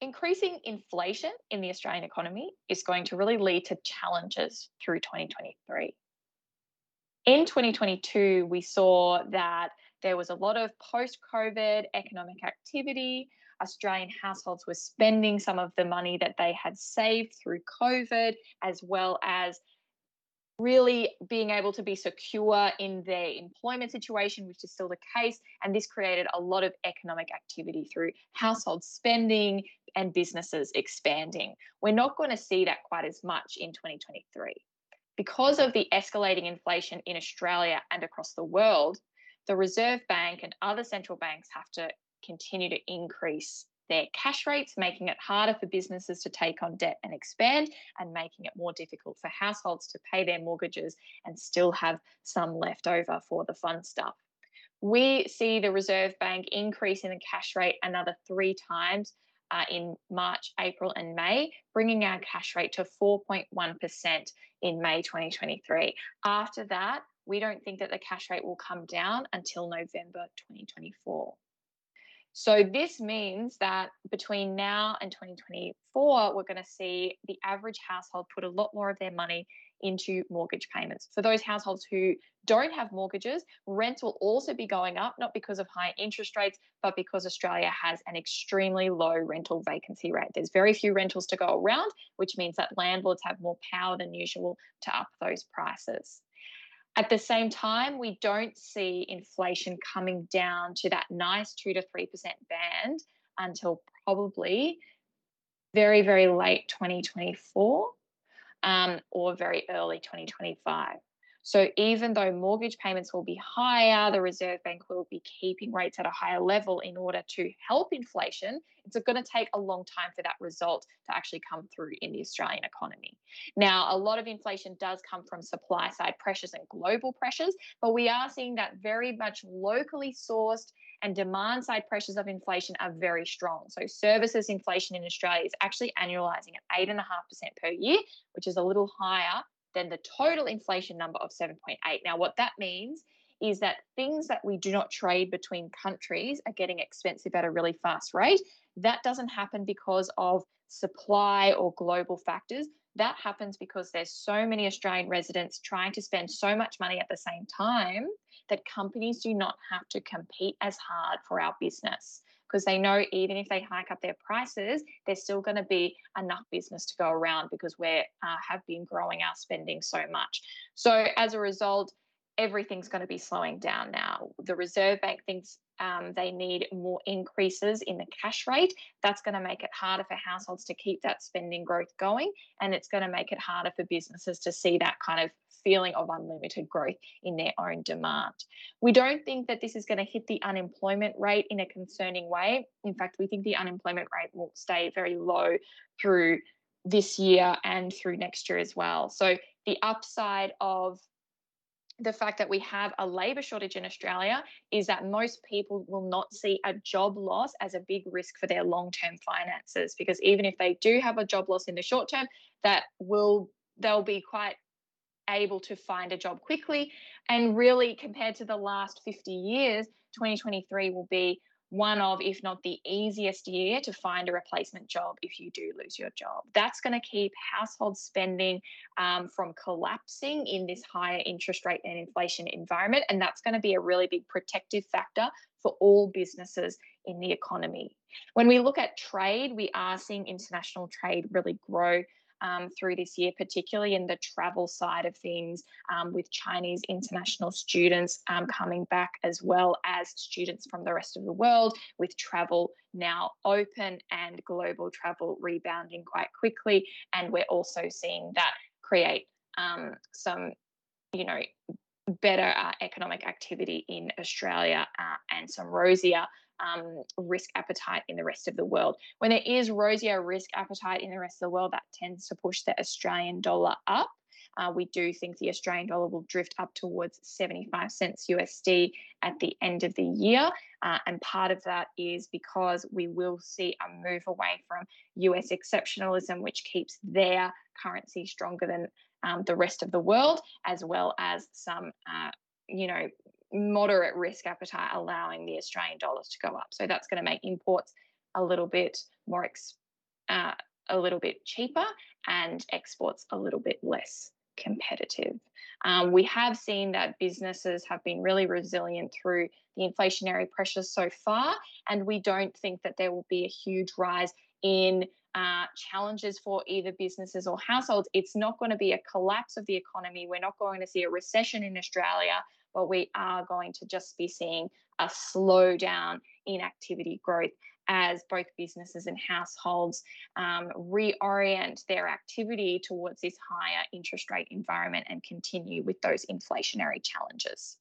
increasing inflation in the Australian economy is going to really lead to challenges through 2023. In 2022, we saw that there was a lot of post COVID economic activity. Australian households were spending some of the money that they had saved through COVID, as well as really being able to be secure in their employment situation, which is still the case. And this created a lot of economic activity through household spending and businesses expanding. We're not going to see that quite as much in 2023. Because of the escalating inflation in Australia and across the world, the Reserve Bank and other central banks have to continue to increase their cash rates, making it harder for businesses to take on debt and expand, and making it more difficult for households to pay their mortgages and still have some left over for the fun stuff. We see the Reserve Bank increasing the cash rate another three times uh, in March, April, and May, bringing our cash rate to 4.1% in May 2023. After that, we don't think that the cash rate will come down until November 2024. So this means that between now and 2024, we're going to see the average household put a lot more of their money into mortgage payments. For those households who don't have mortgages, rents will also be going up, not because of high interest rates, but because Australia has an extremely low rental vacancy rate. There's very few rentals to go around, which means that landlords have more power than usual to up those prices. At the same time, we don't see inflation coming down to that nice 2 to 3% band until probably very, very late 2024 um, or very early 2025. So even though mortgage payments will be higher, the Reserve Bank will be keeping rates at a higher level in order to help inflation. It's going to take a long time for that result to actually come through in the Australian economy. Now, a lot of inflation does come from supply side pressures and global pressures, but we are seeing that very much locally sourced and demand side pressures of inflation are very strong. So, services inflation in Australia is actually annualizing at 8.5% per year, which is a little higher than the total inflation number of 7.8. Now, what that means is that things that we do not trade between countries are getting expensive at a really fast rate. That doesn't happen because of supply or global factors. That happens because there's so many Australian residents trying to spend so much money at the same time that companies do not have to compete as hard for our business because they know even if they hike up their prices, there's still going to be enough business to go around because we uh, have been growing our spending so much. So as a result, everything's going to be slowing down now. The Reserve Bank thinks um, they need more increases in the cash rate. That's going to make it harder for households to keep that spending growth going, and it's going to make it harder for businesses to see that kind of feeling of unlimited growth in their own demand. We don't think that this is going to hit the unemployment rate in a concerning way. In fact, we think the unemployment rate will stay very low through this year and through next year as well. So the upside of the fact that we have a labour shortage in Australia is that most people will not see a job loss as a big risk for their long term finances because even if they do have a job loss in the short term, that will they'll be quite able to find a job quickly. And really, compared to the last 50 years, 2023 will be one of, if not the easiest year to find a replacement job if you do lose your job. That's going to keep household spending um, from collapsing in this higher interest rate and inflation environment. And that's going to be a really big protective factor for all businesses in the economy. When we look at trade, we are seeing international trade really grow um, through this year, particularly in the travel side of things, um, with Chinese international students um, coming back, as well as students from the rest of the world, with travel now open and global travel rebounding quite quickly. And we're also seeing that create um, some, you know, better uh, economic activity in Australia uh, and some rosier um, risk appetite in the rest of the world. When there is rosier risk appetite in the rest of the world, that tends to push the Australian dollar up. Uh, we do think the Australian dollar will drift up towards 75 cents USD at the end of the year. Uh, and part of that is because we will see a move away from US exceptionalism, which keeps their currency stronger than um, the rest of the world, as well as some, uh, you know, moderate risk appetite allowing the Australian dollars to go up. So that's going to make imports a little bit more ex- uh, a little bit cheaper and exports a little bit less competitive. Um, we have seen that businesses have been really resilient through the inflationary pressures so far, and we don't think that there will be a huge rise in uh, challenges for either businesses or households. It's not going to be a collapse of the economy. We're not going to see a recession in Australia, but we are going to just be seeing a slowdown in activity growth as both businesses and households um, reorient their activity towards this higher interest rate environment and continue with those inflationary challenges.